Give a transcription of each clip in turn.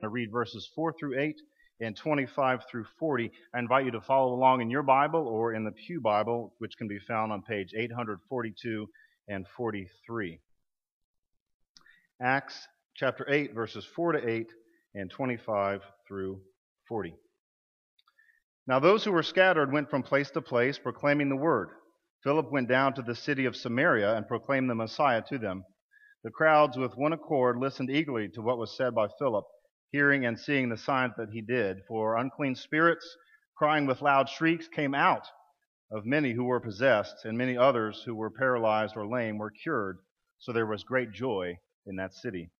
to read verses 4 through 8 and 25 through 40. I invite you to follow along in your Bible or in the Pew Bible, which can be found on page 842 and 43. Acts chapter 8, verses 4 to 8 and 25 through 40. Now those who were scattered went from place to place, proclaiming the word. Philip went down to the city of Samaria and proclaimed the Messiah to them. The crowds, with one accord, listened eagerly to what was said by Philip hearing and seeing the signs that he did. For unclean spirits, crying with loud shrieks, came out of many who were possessed, and many others who were paralyzed or lame were cured. So there was great joy in that city.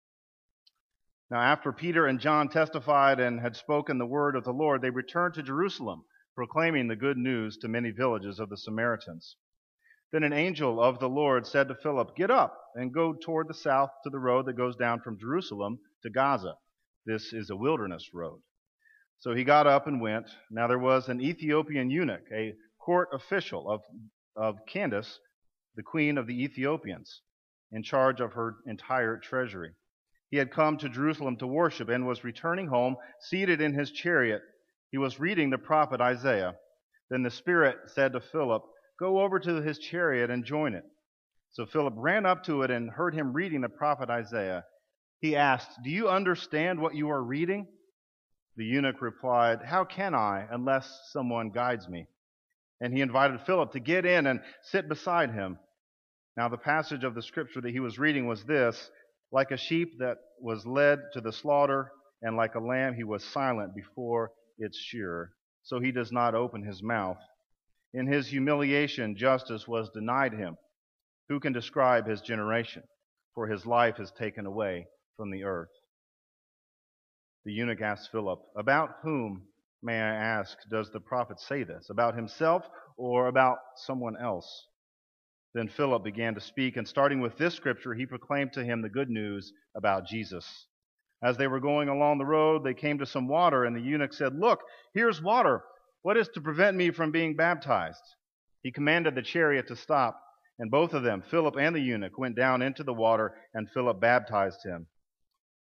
Now, after Peter and John testified and had spoken the word of the Lord, they returned to Jerusalem, proclaiming the good news to many villages of the Samaritans. Then an angel of the Lord said to Philip, Get up and go toward the south to the road that goes down from Jerusalem to Gaza. This is a wilderness road. So he got up and went. Now there was an Ethiopian eunuch, a court official of, of Candace, the queen of the Ethiopians, in charge of her entire treasury. He had come to Jerusalem to worship and was returning home, seated in his chariot. He was reading the prophet Isaiah. Then the Spirit said to Philip, Go over to his chariot and join it. So Philip ran up to it and heard him reading the prophet Isaiah. He asked, Do you understand what you are reading? The eunuch replied, How can I unless someone guides me? And he invited Philip to get in and sit beside him. Now, the passage of the scripture that he was reading was this Like a sheep that was led to the slaughter, and like a lamb he was silent before its shearer, so he does not open his mouth. In his humiliation, justice was denied him. Who can describe his generation? For his life is taken away from the earth. The eunuch asked Philip, About whom, may I ask, does the prophet say this? About himself or about someone else? Then Philip began to speak, and starting with this scripture, he proclaimed to him the good news about Jesus. As they were going along the road, they came to some water, and the eunuch said, Look, here's water. What is to prevent me from being baptized? He commanded the chariot to stop, and both of them, Philip and the eunuch, went down into the water, and Philip baptized him.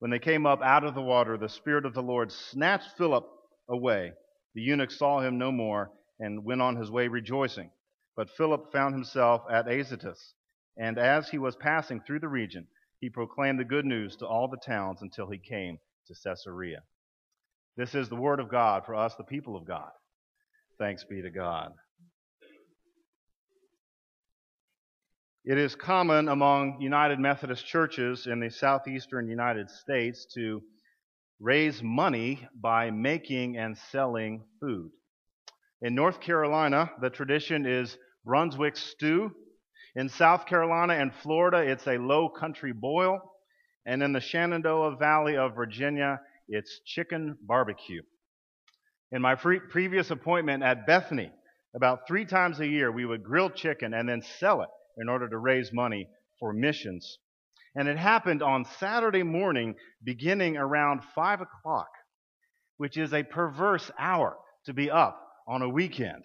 When they came up out of the water, the Spirit of the Lord snatched Philip away. The eunuch saw him no more and went on his way rejoicing. But Philip found himself at Azotus, and as he was passing through the region, he proclaimed the good news to all the towns until he came to Caesarea. This is the word of God for us, the people of God. Thanks be to God. It is common among United Methodist churches in the southeastern United States to raise money by making and selling food. In North Carolina, the tradition is Brunswick stew. In South Carolina and Florida, it's a low country boil. And in the Shenandoah Valley of Virginia, it's chicken barbecue. In my previous appointment at Bethany, about three times a year, we would grill chicken and then sell it in order to raise money for missions. And it happened on Saturday morning, beginning around 5 o'clock, which is a perverse hour to be up on a weekend.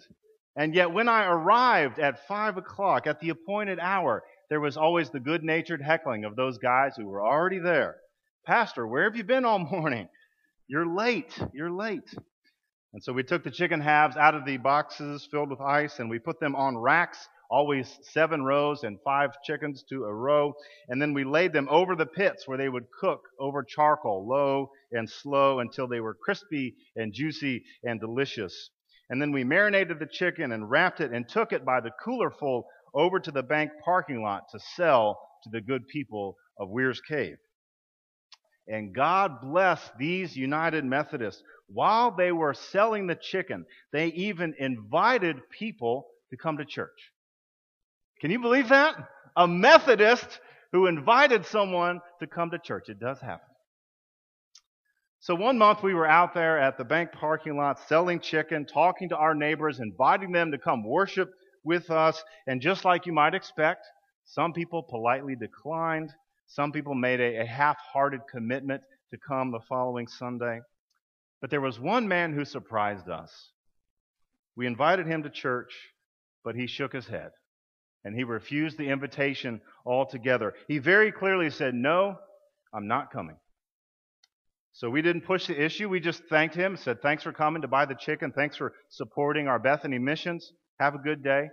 And yet, when I arrived at 5 o'clock at the appointed hour, there was always the good natured heckling of those guys who were already there. Pastor, where have you been all morning? You're late. You're late. And so we took the chicken halves out of the boxes filled with ice and we put them on racks always seven rows and five chickens to a row. And then we laid them over the pits where they would cook over charcoal, low and slow, until they were crispy and juicy and delicious. And then we marinated the chicken and wrapped it and took it by the cooler full over to the bank parking lot to sell to the good people of Weyers Cave. And God bless these United Methodists. While they were selling the chicken, they even invited people to come to church. Can you believe that? A Methodist who invited someone to come to church. It does happen. So one month we were out there at the bank parking lot selling chicken, talking to our neighbors, inviting them to come worship with us. And just like you might expect, some people politely declined. Some people made a, a half-hearted commitment to come the following Sunday. But there was one man who surprised us. We invited him to church, but he shook his head and he refused the invitation altogether. He very clearly said, No, I'm not coming. So we didn't push the issue. We just thanked him, said, Thanks for coming to buy the chicken. Thanks for supporting our Bethany missions. Have a good day.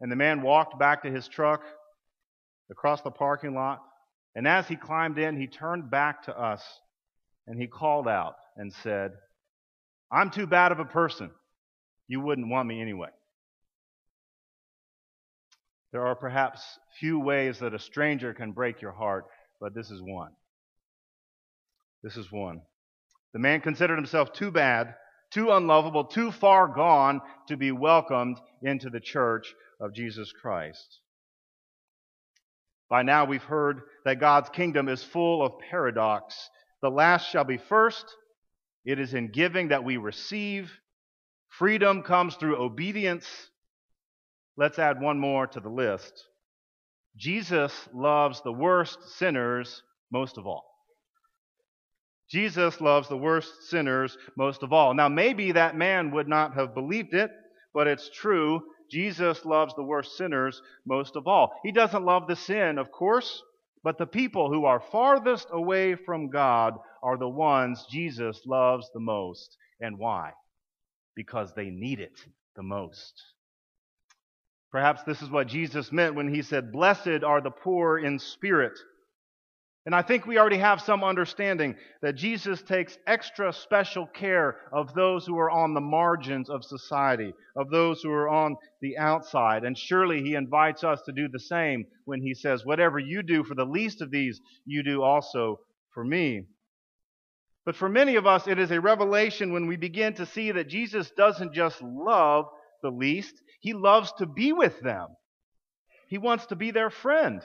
And the man walked back to his truck across the parking lot. And as he climbed in, he turned back to us and he called out and said, I'm too bad of a person. You wouldn't want me anyway. There are perhaps few ways that a stranger can break your heart, but this is one. This is one. The man considered himself too bad, too unlovable, too far gone to be welcomed into the church of Jesus Christ. By now we've heard that God's kingdom is full of paradox. The last shall be first. It is in giving that we receive. Freedom comes through obedience. Let's add one more to the list. Jesus loves the worst sinners most of all. Jesus loves the worst sinners most of all. Now, maybe that man would not have believed it, but it's true. Jesus loves the worst sinners most of all. He doesn't love the sin, of course, but the people who are farthest away from God are the ones Jesus loves the most. And why? Because they need it the most. Perhaps this is what Jesus meant when he said, Blessed are the poor in spirit and I think we already have some understanding that Jesus takes extra special care of those who are on the margins of society, of those who are on the outside. And surely he invites us to do the same when he says, Whatever you do for the least of these, you do also for me. But for many of us, it is a revelation when we begin to see that Jesus doesn't just love the least, he loves to be with them. He wants to be their friend.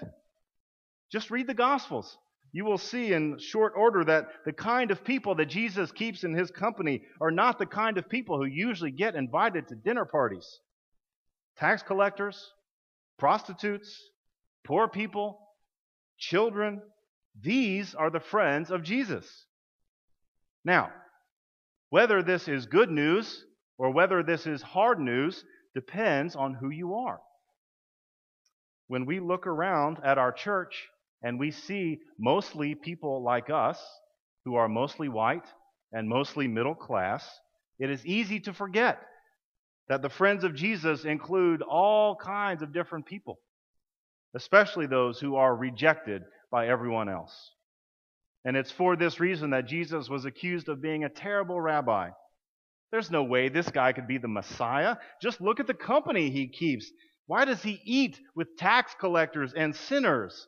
Just read the Gospels you will see in short order that the kind of people that Jesus keeps in his company are not the kind of people who usually get invited to dinner parties. Tax collectors, prostitutes, poor people, children, these are the friends of Jesus. Now, whether this is good news or whether this is hard news depends on who you are. When we look around at our church, and we see mostly people like us who are mostly white and mostly middle class. It is easy to forget that the friends of Jesus include all kinds of different people, especially those who are rejected by everyone else. And it's for this reason that Jesus was accused of being a terrible rabbi. There's no way this guy could be the Messiah. Just look at the company he keeps. Why does he eat with tax collectors and sinners?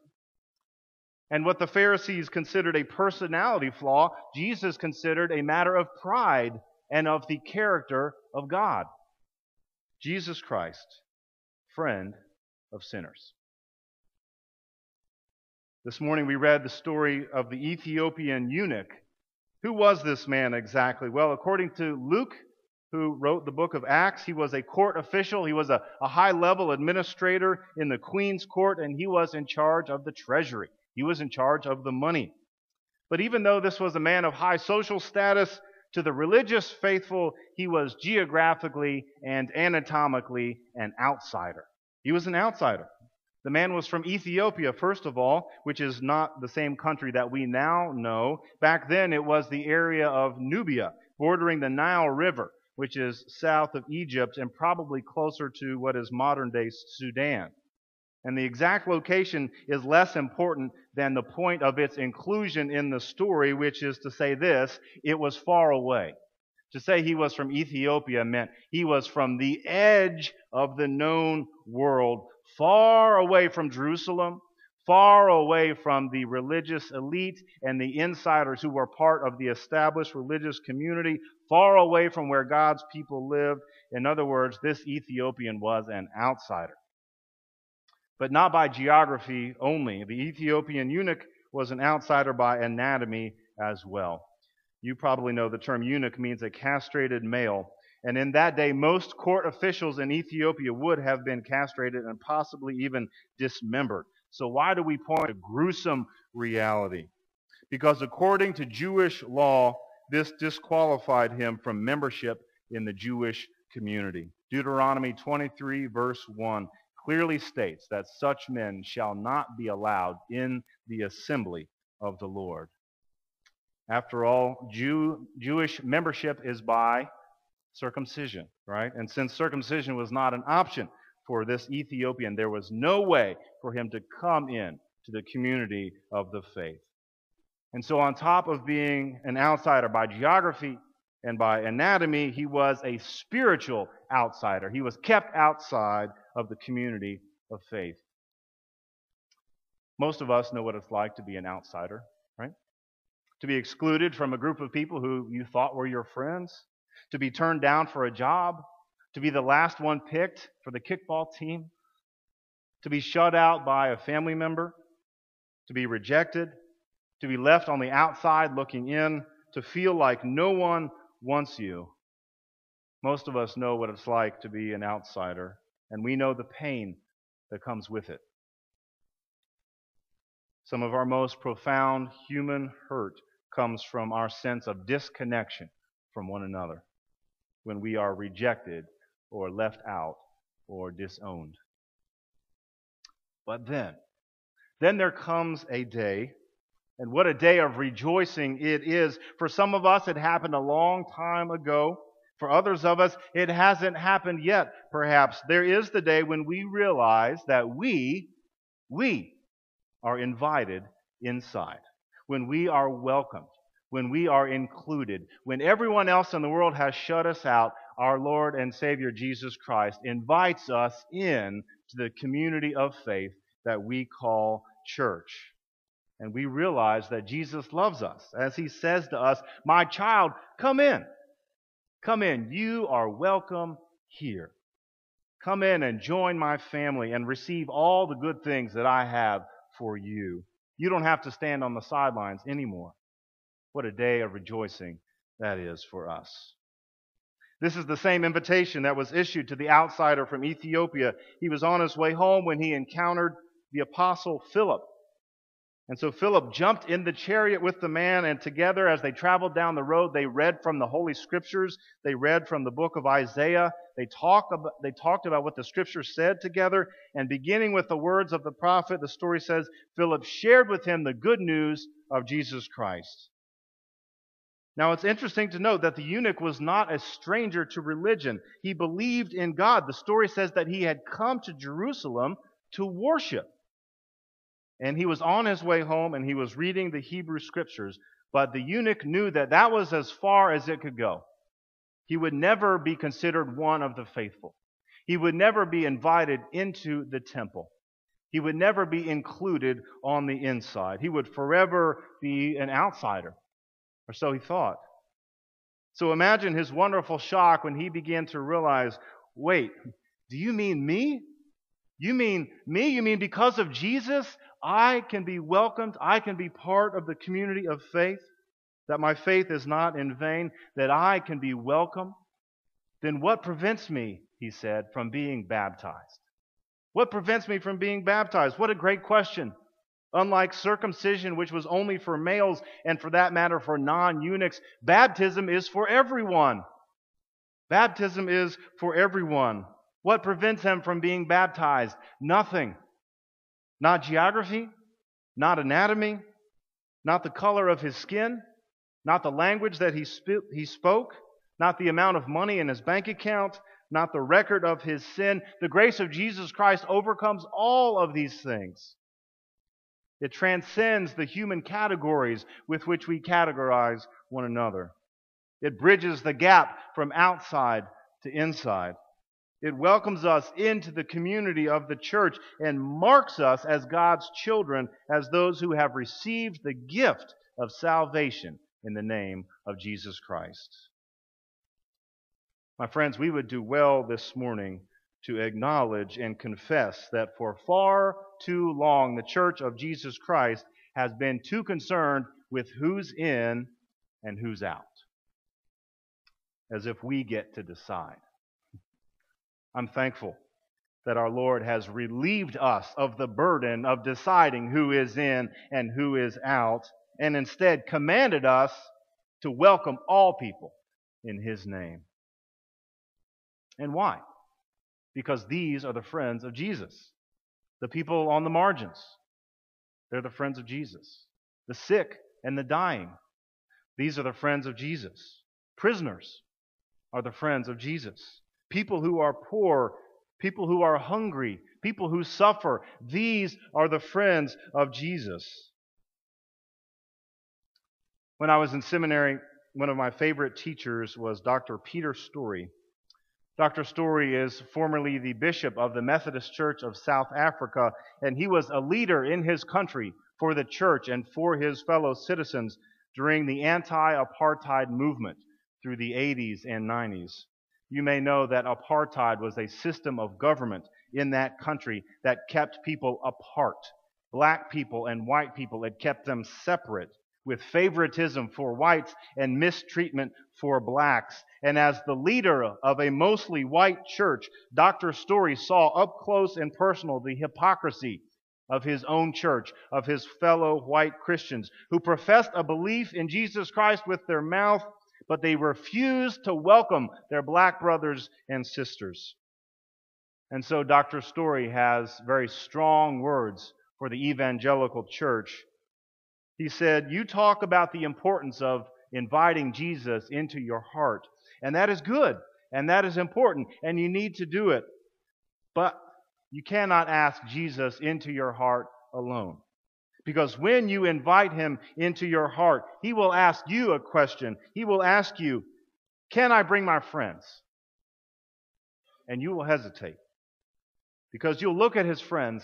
And what the Pharisees considered a personality flaw, Jesus considered a matter of pride and of the character of God. Jesus Christ, friend of sinners. This morning we read the story of the Ethiopian eunuch. Who was this man exactly? Well, according to Luke, who wrote the book of Acts, he was a court official. He was a, a high level administrator in the queen's court, and he was in charge of the treasury. He was in charge of the money. But even though this was a man of high social status, to the religious faithful, he was geographically and anatomically an outsider. He was an outsider. The man was from Ethiopia, first of all, which is not the same country that we now know. Back then, it was the area of Nubia, bordering the Nile River, which is south of Egypt and probably closer to what is modern day Sudan. And the exact location is less important than the point of its inclusion in the story, which is to say this it was far away. To say he was from Ethiopia meant he was from the edge of the known world, far away from Jerusalem, far away from the religious elite and the insiders who were part of the established religious community, far away from where God's people lived. In other words, this Ethiopian was an outsider but not by geography only. The Ethiopian eunuch was an outsider by anatomy as well. You probably know the term eunuch means a castrated male. And in that day, most court officials in Ethiopia would have been castrated and possibly even dismembered. So, why do we point to gruesome reality? Because according to Jewish law, this disqualified him from membership in the Jewish community. Deuteronomy 23, verse 1 clearly states that such men shall not be allowed in the assembly of the Lord. After all, Jew, Jewish membership is by circumcision, right? And since circumcision was not an option for this Ethiopian, there was no way for him to come in to the community of the faith. And so, on top of being an outsider by geography and by anatomy, he was a spiritual outsider. He was kept outside of the community of faith. Most of us know what it's like to be an outsider, right? To be excluded from a group of people who you thought were your friends, to be turned down for a job, to be the last one picked for the kickball team, to be shut out by a family member, to be rejected, to be left on the outside looking in, to feel like no one wants you. Most of us know what it's like to be an outsider, and we know the pain that comes with it. Some of our most profound human hurt comes from our sense of disconnection from one another when we are rejected or left out or disowned. But then, then there comes a day, and what a day of rejoicing it is. For some of us, it happened a long time ago. For others of us, it hasn't happened yet, perhaps. There is the day when we realize that we, we are invited inside, when we are welcomed, when we are included, when everyone else in the world has shut us out, our Lord and Savior Jesus Christ invites us in to the community of faith that we call church. And we realize that Jesus loves us as he says to us, My child, come in. Come in. You are welcome here. Come in and join my family and receive all the good things that I have for you. You don't have to stand on the sidelines anymore. What a day of rejoicing that is for us. This is the same invitation that was issued to the outsider from Ethiopia. He was on his way home when he encountered the apostle Philip. And so Philip jumped in the chariot with the man, and together, as they traveled down the road, they read from the Holy Scriptures. They read from the book of Isaiah. They, talk about, they talked about what the Scriptures said together. And beginning with the words of the prophet, the story says Philip shared with him the good news of Jesus Christ. Now, it's interesting to note that the eunuch was not a stranger to religion. He believed in God. The story says that he had come to Jerusalem to worship. And he was on his way home and he was reading the Hebrew scriptures, but the eunuch knew that that was as far as it could go. He would never be considered one of the faithful. He would never be invited into the temple. He would never be included on the inside. He would forever be an outsider, or so he thought. So imagine his wonderful shock when he began to realize wait, do you mean me? You mean me? You mean because of Jesus, I can be welcomed, I can be part of the community of faith, that my faith is not in vain, that I can be welcome? Then what prevents me, he said, from being baptized? What prevents me from being baptized? What a great question. Unlike circumcision, which was only for males, and for that matter for non eunuchs, baptism is for everyone. Baptism is for everyone. What prevents him from being baptized? Nothing. Not geography, not anatomy, not the color of his skin, not the language that he, sp- he spoke, not the amount of money in his bank account, not the record of his sin. The grace of Jesus Christ overcomes all of these things. It transcends the human categories with which we categorize one another. It bridges the gap from outside to inside. It welcomes us into the community of the church and marks us as God's children, as those who have received the gift of salvation in the name of Jesus Christ. My friends, we would do well this morning to acknowledge and confess that for far too long the church of Jesus Christ has been too concerned with who's in and who's out, as if we get to decide. I'm thankful that our Lord has relieved us of the burden of deciding who is in and who is out, and instead commanded us to welcome all people in His name. And why? Because these are the friends of Jesus. The people on the margins, they're the friends of Jesus. The sick and the dying, These are the friends of Jesus. Prisoners are the friends of Jesus. People who are poor, people who are hungry, people who suffer, these are the friends of Jesus. When I was in seminary, one of my favorite teachers was Dr. Peter Storey. Dr. Storey is formerly the bishop of the Methodist Church of South Africa, and he was a leader in his country for the church and for his fellow citizens during the anti apartheid movement through the 80s and 90s. You may know that apartheid was a system of government in that country that kept people apart. Black people and white people, it kept them separate with favoritism for whites and mistreatment for blacks. And as the leader of a mostly white church, Dr. Storey saw up close and personal the hypocrisy of his own church, of his fellow white Christians who professed a belief in Jesus Christ with their mouth, but they refused to welcome their black brothers and sisters. And so Dr. Storey has very strong words for the evangelical church he said, You talk about the importance of inviting Jesus into your heart. And that is good. And that is important. And you need to do it. But you cannot ask Jesus into your heart alone. Because when you invite him into your heart, he will ask you a question. He will ask you, Can I bring my friends? And you will hesitate. Because you'll look at his friends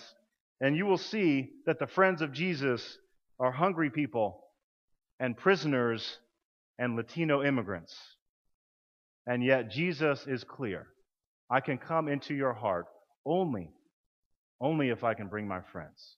and you will see that the friends of Jesus are hungry people and prisoners and Latino immigrants. And yet Jesus is clear. I can come into your heart only, only if I can bring my friends.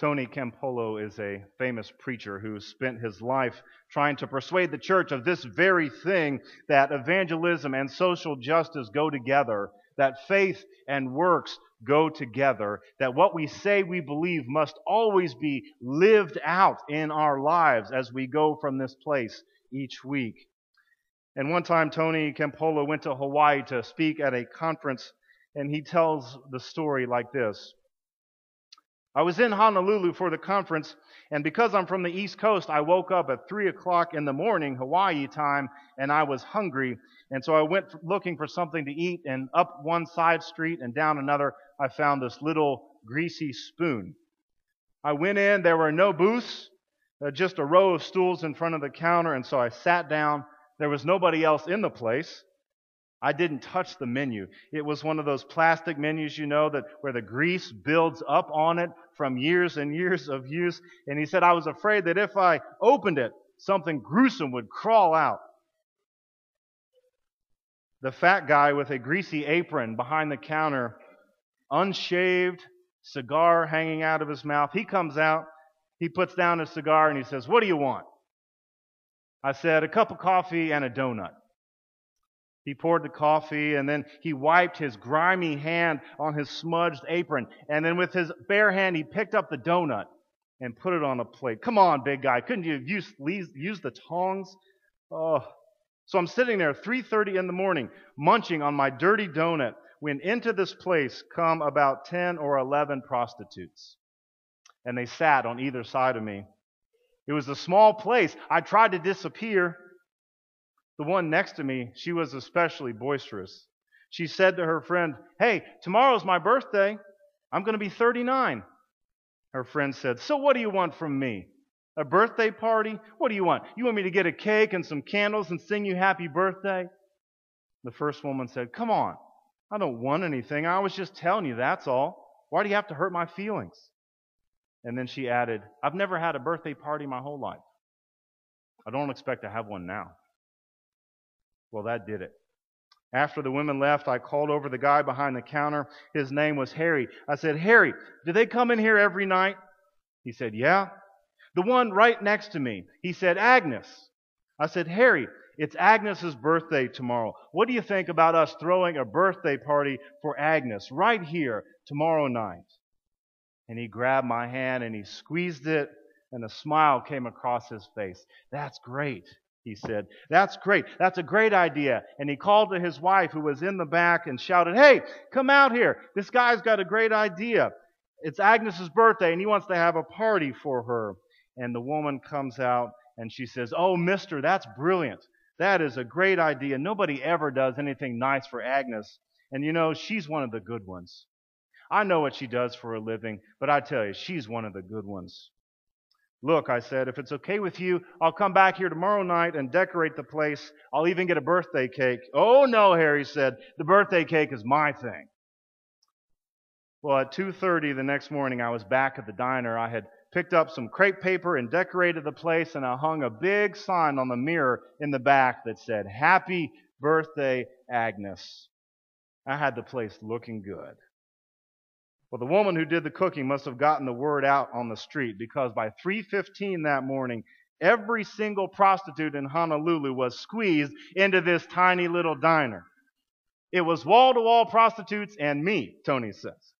Tony Campolo is a famous preacher who spent his life trying to persuade the church of this very thing that evangelism and social justice go together, that faith and works go together, that what we say we believe must always be lived out in our lives as we go from this place each week. And one time, Tony Campolo went to Hawaii to speak at a conference, and he tells the story like this. I was in Honolulu for the conference, and because I'm from the East Coast, I woke up at 3 o'clock in the morning, Hawaii time, and I was hungry. And so I went looking for something to eat, and up one side street and down another, I found this little greasy spoon. I went in, there were no booths, uh, just a row of stools in front of the counter, and so I sat down. There was nobody else in the place. I didn't touch the menu. It was one of those plastic menus, you know, that where the grease builds up on it from years and years of use. And he said, I was afraid that if I opened it, something gruesome would crawl out. The fat guy with a greasy apron behind the counter, unshaved, cigar hanging out of his mouth, he comes out, he puts down his cigar, and he says, What do you want? I said, A cup of coffee and a donut. He poured the coffee and then he wiped his grimy hand on his smudged apron. And then with his bare hand, he picked up the donut and put it on a plate. Come on, big guy. Couldn't you use, the tongs? Oh. So I'm sitting there 3.30 in the morning, munching on my dirty donut, when into this place come about 10 or 11 prostitutes. And they sat on either side of me. It was a small place. I tried to disappear. The one next to me, she was especially boisterous. She said to her friend, Hey, tomorrow's my birthday. I'm going to be 39. Her friend said, So what do you want from me? A birthday party? What do you want? You want me to get a cake and some candles and sing you happy birthday? The first woman said, Come on. I don't want anything. I was just telling you, that's all. Why do you have to hurt my feelings? And then she added, I've never had a birthday party my whole life. I don't expect to have one now. Well, that did it. After the women left, I called over the guy behind the counter. His name was Harry. I said, Harry, do they come in here every night? He said, Yeah. The one right next to me, he said, Agnes. I said, Harry, it's Agnes's birthday tomorrow. What do you think about us throwing a birthday party for Agnes right here tomorrow night? And he grabbed my hand and he squeezed it, and a smile came across his face. That's great he said. That's great. That's a great idea. And he called to his wife who was in the back and shouted, Hey, come out here. This guy's got a great idea. it's Agnes's birthday and he wants to have a party for her. And the woman comes out and she says, Oh, mister, that's brilliant. That is a great idea. Nobody ever does anything nice for Agnes. And you know, she's one of the good ones. I know what she does for a living, but I tell you, she's one of the good ones. Look, I said, if it's okay with you, I'll come back here tomorrow night and decorate the place. I'll even get a birthday cake. Oh no, Harry said, the birthday cake is my thing. Well, at 2:30 the next morning, I was back at the diner. I had picked up some crepe paper and decorated the place, and I hung a big sign on the mirror in the back that said, "Happy Birthday, Agnes." I had the place looking good. Well, the woman who did the cooking must have gotten the word out on the street because by 3:15 that morning, every single prostitute in Honolulu was squeezed into this tiny little diner. It was wall-to-wall prostitutes and me, Tony says.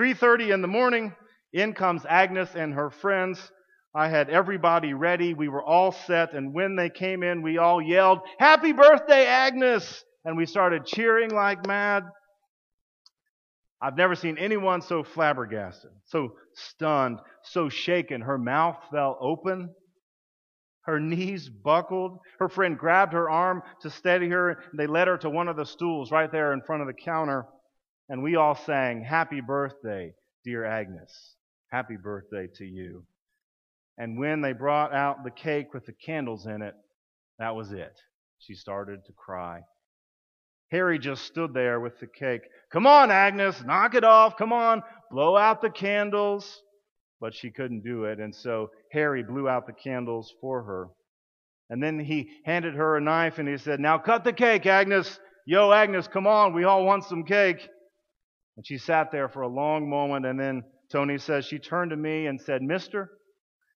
3:30 in the morning, in comes Agnes and her friends. I had everybody ready. We were all set, and when they came in, we all yelled, "Happy birthday, Agnes!" And we started cheering like mad. I've never seen anyone so flabbergasted, so stunned, so shaken. Her mouth fell open. Her knees buckled. Her friend grabbed her arm to steady her. They led her to one of the stools right there in front of the counter. And we all sang, Happy birthday, dear Agnes. Happy birthday to you. And when they brought out the cake with the candles in it, that was it. She started to cry. Harry just stood there with the cake. Come on, Agnes, knock it off. Come on, blow out the candles. But she couldn't do it, and so Harry blew out the candles for her. And then he handed her a knife and he said, Now cut the cake, Agnes. Yo, Agnes, come on, we all want some cake. And she sat there for a long moment, and then Tony says she turned to me and said, Mister,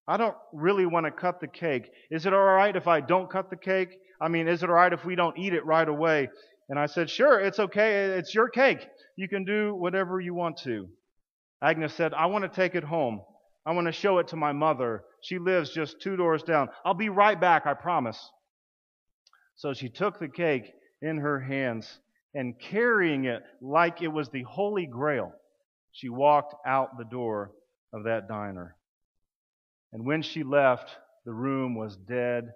I don't really want to cut the cake. Is it all right if I don't cut the cake? I mean, is it all right if we don't eat it right away? And I said, Sure, it's okay. It's your cake. You can do whatever you want to. Agnes said, I want to take it home. I want to show it to my mother. She lives just two doors down. I'll be right back, I promise. So she took the cake in her hands and carrying it like it was the Holy Grail, she walked out the door of that diner. And when she left, the room was dead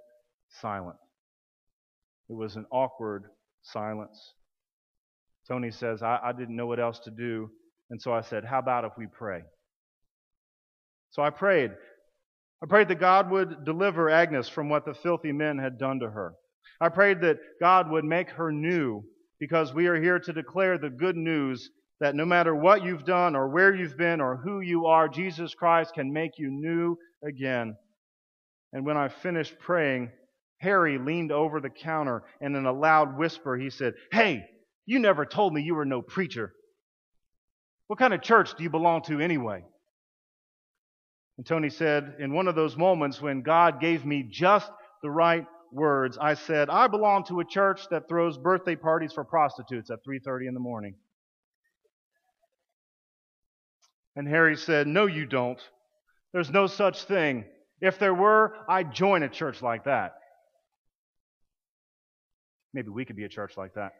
silent. It was an awkward silence. Tony says, I, I didn't know what else to do. And so I said, How about if we pray? So I prayed. I prayed that God would deliver Agnes from what the filthy men had done to her. I prayed that God would make her new because we are here to declare the good news that no matter what you've done or where you've been or who you are, Jesus Christ can make you new again. And when I finished praying, Harry leaned over the counter and in a loud whisper he said, Hey, you never told me you were no preacher. What kind of church do you belong to anyway? And Tony said, in one of those moments when God gave me just the right words, I said, I belong to a church that throws birthday parties for prostitutes at 3:30 in the morning. And Harry said, No, you don't. There's no such thing. If there were, I'd join a church like that. Maybe we could be a church like that.